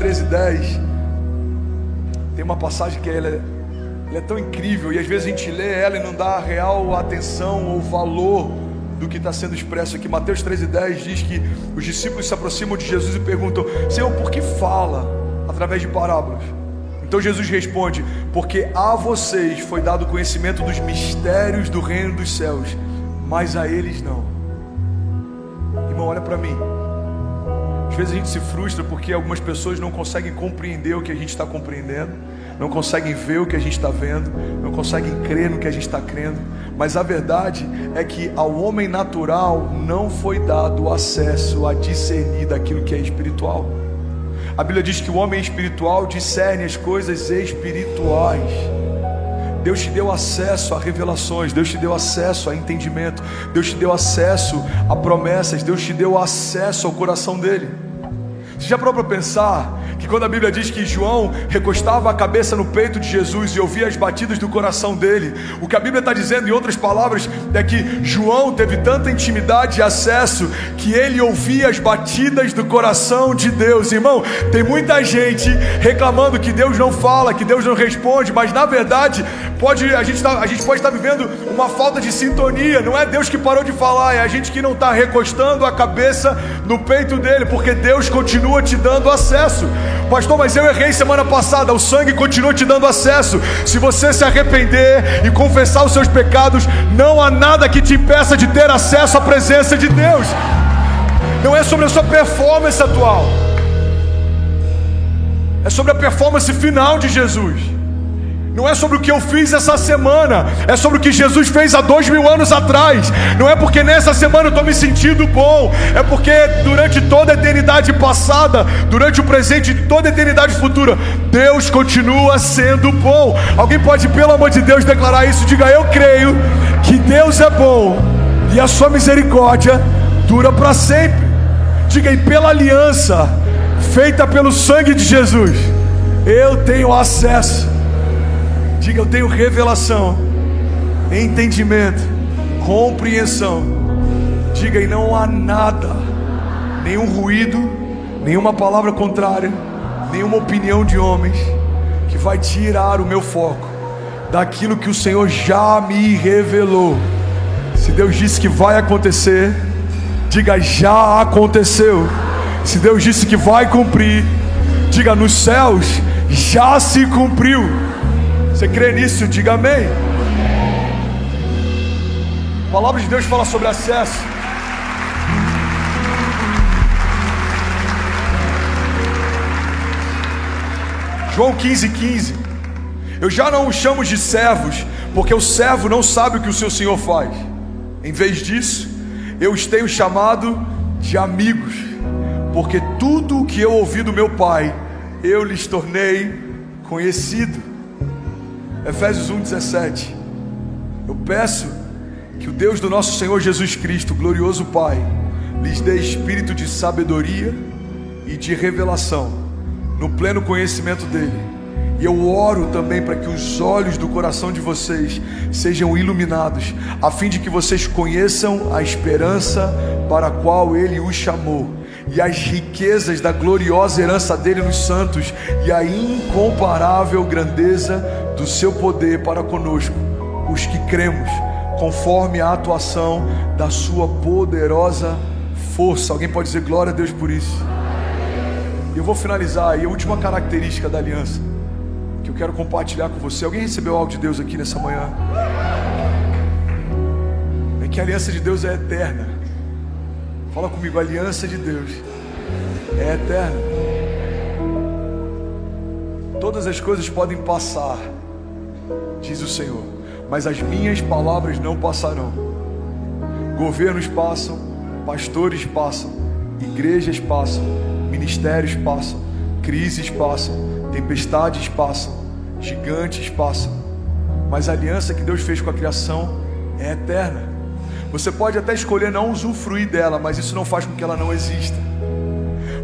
13, 10, tem uma passagem que ela é, ela é tão incrível e às vezes a gente lê ela e não dá a real atenção ou valor do que está sendo expresso aqui. Mateus 13, 10 diz que os discípulos se aproximam de Jesus e perguntam: Senhor, por que fala através de parábolas? Então Jesus responde: Porque a vocês foi dado conhecimento dos mistérios do reino dos céus, mas a eles não. Irmão, olha para mim. Vezes a gente se frustra porque algumas pessoas não conseguem compreender o que a gente está compreendendo, não conseguem ver o que a gente está vendo, não conseguem crer no que a gente está crendo. Mas a verdade é que ao homem natural não foi dado acesso a discernir daquilo que é espiritual. A Bíblia diz que o homem espiritual discerne as coisas espirituais. Deus te deu acesso a revelações, Deus te deu acesso a entendimento, Deus te deu acesso a promessas, Deus te deu acesso ao coração dele. Você já parou para pensar que quando a Bíblia diz que João recostava a cabeça no peito de Jesus e ouvia as batidas do coração dele, o que a Bíblia está dizendo, em outras palavras, é que João teve tanta intimidade e acesso que ele ouvia as batidas do coração de Deus. Irmão, tem muita gente reclamando que Deus não fala, que Deus não responde, mas na verdade pode a gente, tá, a gente pode estar tá vivendo uma falta de sintonia. Não é Deus que parou de falar, é a gente que não está recostando a cabeça no peito dele, porque Deus continua te dando acesso. Pastor, mas eu errei semana passada. O sangue continua te dando acesso. Se você se arrepender e confessar os seus pecados, não há nada que te impeça de ter acesso à presença de Deus. Não é sobre a sua performance atual, é sobre a performance final de Jesus. Não é sobre o que eu fiz essa semana, é sobre o que Jesus fez há dois mil anos atrás. Não é porque nessa semana eu estou me sentindo bom, é porque durante toda a eternidade passada, durante o presente e toda a eternidade futura, Deus continua sendo bom. Alguém pode, pelo amor de Deus, declarar isso? Diga: Eu creio que Deus é bom e a sua misericórdia dura para sempre. Diga: E pela aliança feita pelo sangue de Jesus, eu tenho acesso Diga, eu tenho revelação, entendimento, compreensão. Diga, e não há nada, nenhum ruído, nenhuma palavra contrária, nenhuma opinião de homens que vai tirar o meu foco daquilo que o Senhor já me revelou. Se Deus disse que vai acontecer, diga já aconteceu. Se Deus disse que vai cumprir, diga nos céus já se cumpriu. Você crê nisso? Diga amém. A palavra de Deus fala sobre acesso. João 15, 15. Eu já não os chamo de servos, porque o servo não sabe o que o seu senhor faz. Em vez disso, eu os tenho chamado de amigos, porque tudo o que eu ouvi do meu pai, eu lhes tornei conhecido. Efésios 1,17. Eu peço que o Deus do nosso Senhor Jesus Cristo, glorioso Pai, lhes dê espírito de sabedoria e de revelação, no pleno conhecimento dEle. E eu oro também para que os olhos do coração de vocês sejam iluminados, a fim de que vocês conheçam a esperança para a qual Ele os chamou, e as riquezas da gloriosa herança dele nos santos, e a incomparável grandeza do seu poder para conosco, os que cremos, conforme a atuação da sua poderosa força. Alguém pode dizer glória a Deus por isso? Eu vou finalizar aí a última característica da aliança que eu quero compartilhar com você. Alguém recebeu algo de Deus aqui nessa manhã? É que a aliança de Deus é eterna. Fala comigo, a aliança de Deus é eterna. Todas as coisas podem passar, diz o Senhor, mas as minhas palavras não passarão. Governos passam, pastores passam, igrejas passam, ministérios passam, crises passam, tempestades passam, gigantes passam, mas a aliança que Deus fez com a criação é eterna. Você pode até escolher não usufruir dela, mas isso não faz com que ela não exista.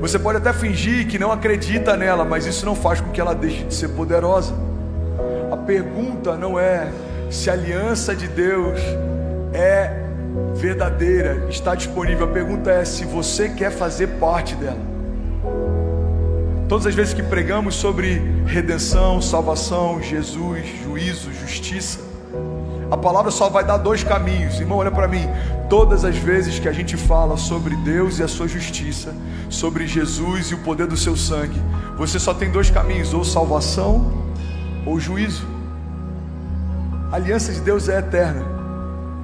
Você pode até fingir que não acredita nela, mas isso não faz com que ela deixe de ser poderosa. Pergunta não é se a aliança de Deus é verdadeira, está disponível. A pergunta é se você quer fazer parte dela. Todas as vezes que pregamos sobre redenção, salvação, Jesus, juízo, justiça, a palavra só vai dar dois caminhos. Irmão, olha para mim. Todas as vezes que a gente fala sobre Deus e a sua justiça, sobre Jesus e o poder do seu sangue, você só tem dois caminhos: ou salvação ou juízo. A aliança de Deus é eterna.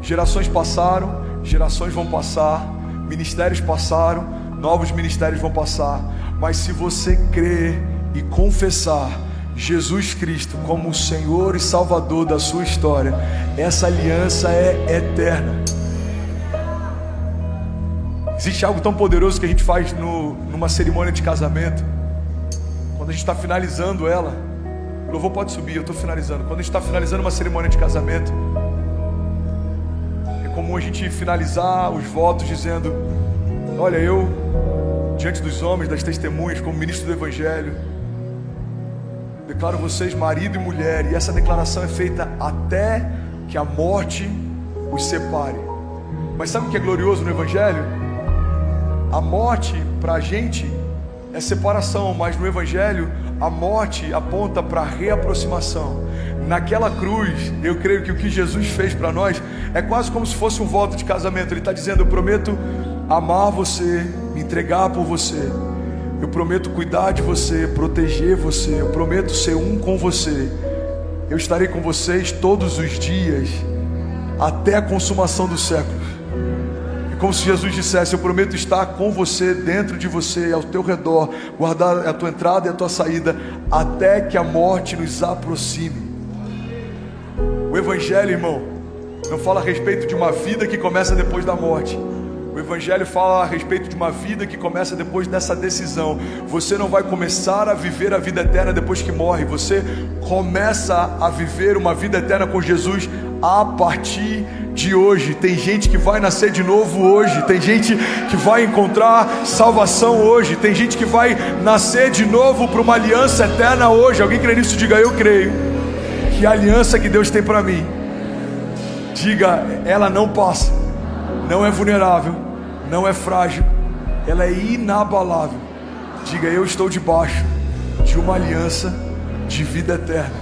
Gerações passaram, gerações vão passar, ministérios passaram, novos ministérios vão passar. Mas se você crer e confessar Jesus Cristo como o Senhor e Salvador da sua história, essa aliança é eterna. Existe algo tão poderoso que a gente faz no, numa cerimônia de casamento, quando a gente está finalizando ela. O louvor pode subir, eu estou finalizando. Quando a gente está finalizando uma cerimônia de casamento, é comum a gente finalizar os votos dizendo: Olha, eu, diante dos homens, das testemunhas, como ministro do Evangelho, Declaro vocês marido e mulher, e essa declaração é feita até que a morte os separe. Mas sabe o que é glorioso no Evangelho? A morte para a gente é separação, mas no Evangelho a morte aponta para reaproximação. Naquela cruz, eu creio que o que Jesus fez para nós é quase como se fosse um voto de casamento. Ele está dizendo: Eu prometo amar você, me entregar por você eu prometo cuidar de você, proteger você. Eu prometo ser um com você. Eu estarei com vocês todos os dias, até a consumação dos séculos. Como se Jesus dissesse: Eu prometo estar com você, dentro de você, ao teu redor, guardar a tua entrada e a tua saída, até que a morte nos aproxime. O Evangelho, irmão, não fala a respeito de uma vida que começa depois da morte o Evangelho fala a respeito de uma vida que começa depois dessa decisão. Você não vai começar a viver a vida eterna depois que morre, você começa a viver uma vida eterna com Jesus a partir de hoje. Tem gente que vai nascer de novo hoje, tem gente que vai encontrar salvação hoje, tem gente que vai nascer de novo para uma aliança eterna hoje. Alguém crê nisso? Diga eu creio. Que aliança que Deus tem para mim, diga, ela não passa não é vulnerável, não é frágil, ela é inabalável. Diga, eu estou debaixo de uma aliança de vida eterna.